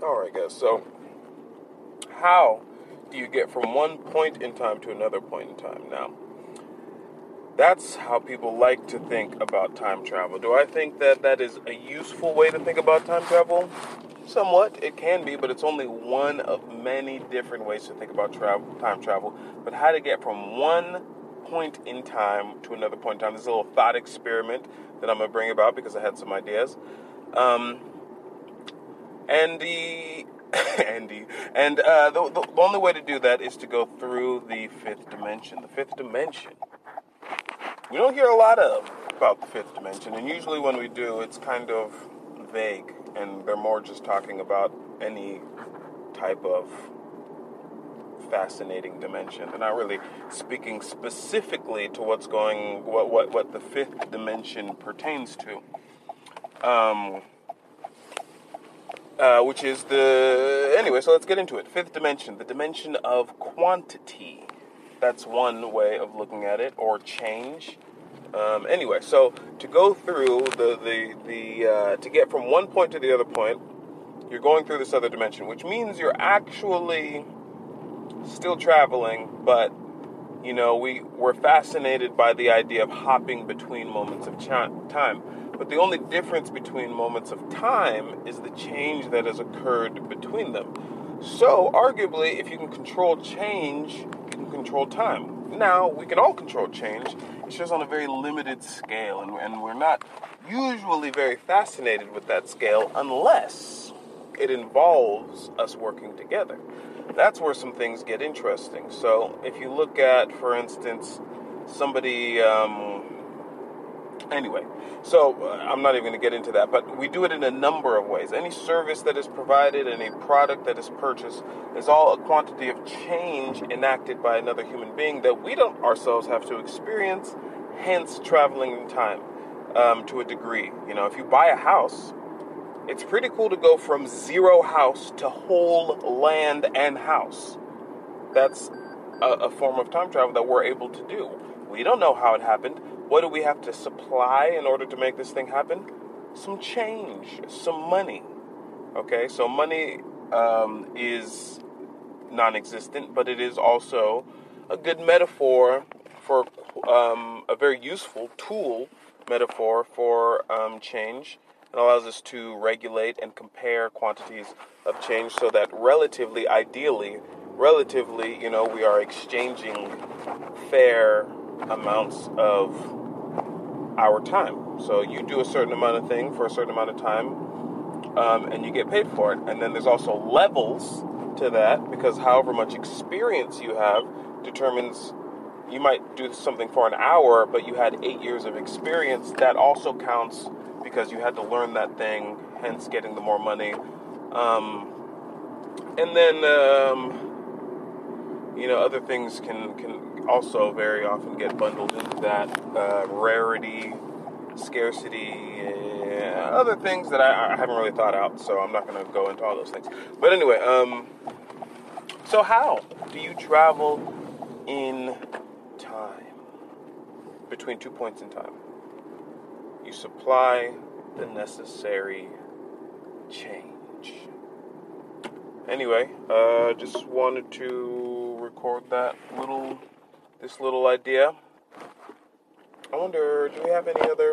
All right, guys. So, how do you get from one point in time to another point in time? Now, that's how people like to think about time travel. Do I think that that is a useful way to think about time travel? Somewhat, it can be, but it's only one of many different ways to think about travel, time travel. But how to get from one point in time to another point in time. This is a little thought experiment that I'm going to bring about because I had some ideas. Um, and the Andy. And uh, the, the, only way to do that is to go through the fifth dimension. The fifth dimension. We don't hear a lot of about the fifth dimension, and usually when we do, it's kind of vague, and they're more just talking about any type of fascinating dimension. They're not really speaking specifically to what's going, what what what the fifth dimension pertains to. Um, uh, which is the anyway. So let's get into it. Fifth dimension, the dimension of quantity. That's one way of looking at it, or change. Um, anyway, so to go through the the the uh, to get from one point to the other point, you're going through this other dimension, which means you're actually still traveling, but you know we we're fascinated by the idea of hopping between moments of time but the only difference between moments of time is the change that has occurred between them. So, arguably, if you can control change, you can control time. Now, we can all control change, it's just on a very limited scale, and, and we're not usually very fascinated with that scale unless it involves us working together. That's where some things get interesting. So, if you look at, for instance, somebody. Um, Anyway, so uh, I'm not even going to get into that, but we do it in a number of ways. Any service that is provided, any product that is purchased, is all a quantity of change enacted by another human being that we don't ourselves have to experience, hence traveling in time um, to a degree. You know, if you buy a house, it's pretty cool to go from zero house to whole land and house. That's a, a form of time travel that we're able to do. We don't know how it happened what do we have to supply in order to make this thing happen? Some change, some money. Okay, so money um, is non existent, but it is also a good metaphor for um, a very useful tool metaphor for um, change. It allows us to regulate and compare quantities of change so that relatively, ideally, relatively, you know, we are exchanging fair amounts of our time. So you do a certain amount of thing for a certain amount of time, um, and you get paid for it. And then there's also levels to that because however much experience you have determines you might do something for an hour, but you had eight years of experience. That also counts because you had to learn that thing, hence getting the more money. Um, and then, um, you know, other things can can also very often get bundled into that uh, rarity, scarcity, uh, other things that I, I, haven't really thought out. So I'm not going to go into all those things. But anyway, um, so how do you travel in time between two points in time? You supply the necessary change. Anyway, uh, just wanted to record that little this little idea. I wonder, do we have any other?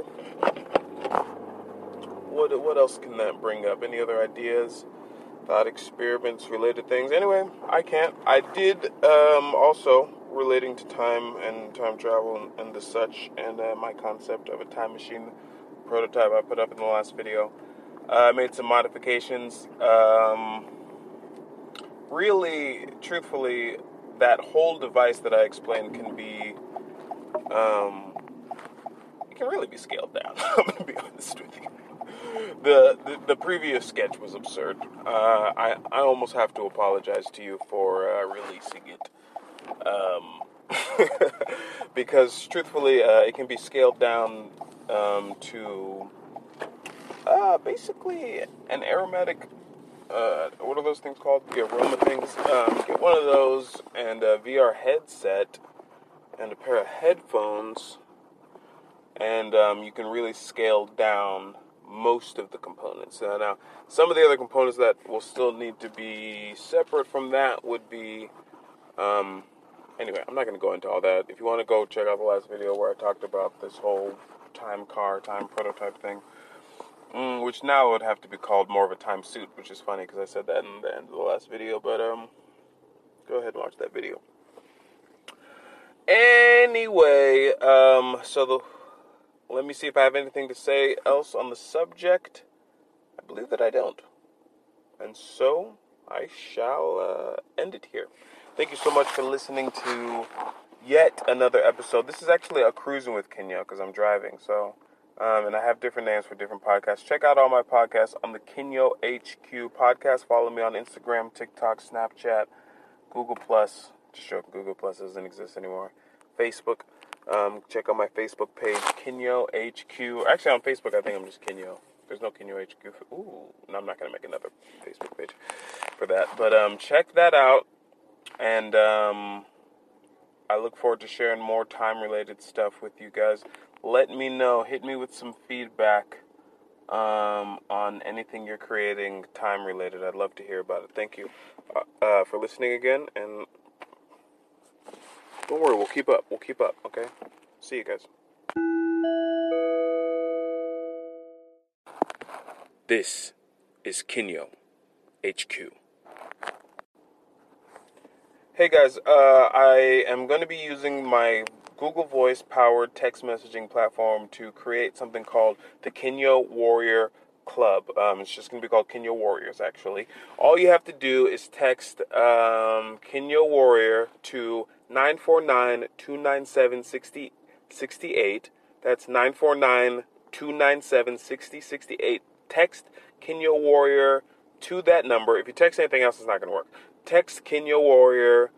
What what else can that bring up? Any other ideas, thought experiments, related things? Anyway, I can't. I did um, also relating to time and time travel and, and the such, and uh, my concept of a time machine prototype I put up in the last video. Uh, I made some modifications. Um, really, truthfully, that whole device that I explained can be, um, it can really be scaled down. I'm gonna be honest with you. The, the, the previous sketch was absurd. Uh, I I almost have to apologize to you for uh, releasing it, um, because truthfully, uh, it can be scaled down um, to uh, basically an aromatic uh, what are those things called? The aroma things. Um, get one of those and a VR headset and a pair of headphones, and um, you can really scale down most of the components. Uh, now, some of the other components that will still need to be separate from that would be. Um, anyway, I'm not going to go into all that. If you want to go check out the last video where I talked about this whole time car, time prototype thing, mm, which now would have to be called more of a time suit, which is funny because I said that in the end of the last video. But um, go ahead and watch that video. Anyway, um, so the let me see if I have anything to say else on the subject. I believe that I don't. And so I shall uh, end it here. Thank you so much for listening to yet another episode. This is actually a cruising with Kenyo because I'm driving. So, um, and I have different names for different podcasts. Check out all my podcasts on the Kenyo HQ podcast. Follow me on Instagram, TikTok, Snapchat, Google Plus. Just joking, Google Plus doesn't exist anymore. Facebook. Um, check out my Facebook page, Kenyo HQ. Actually, on Facebook, I think I'm just Kenyo. There's no Kenyo HQ. For, ooh, no, I'm not gonna make another Facebook page for that. But um, check that out, and um, I look forward to sharing more time-related stuff with you guys. Let me know. Hit me with some feedback um, on anything you're creating time-related. I'd love to hear about it. Thank you uh, uh, for listening again, and don't worry, we'll keep up. We'll keep up, okay? See you guys. This is Kenyo HQ. Hey guys, uh, I am going to be using my Google Voice powered text messaging platform to create something called the Kenyo Warrior Club. Um, it's just going to be called Kenyo Warriors, actually. All you have to do is text um, Kenyo Warrior to 949 297 6068. That's 949 297 6068. Text Kenyo Warrior to that number. If you text anything else, it's not going to work. Text Kenyo Warrior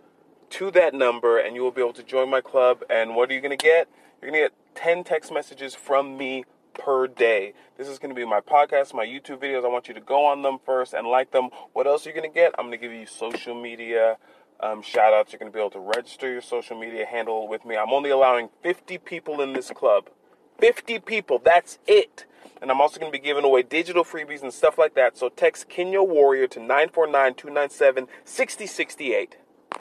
to that number, and you will be able to join my club. And what are you going to get? You're going to get 10 text messages from me per day. This is going to be my podcast, my YouTube videos. I want you to go on them first and like them. What else are you going to get? I'm going to give you social media um, shout outs. You're going to be able to register your social media handle with me. I'm only allowing 50 people in this club. 50 people, that's it. And I'm also going to be giving away digital freebies and stuff like that. So text Kenyo Warrior to 949 297 6068.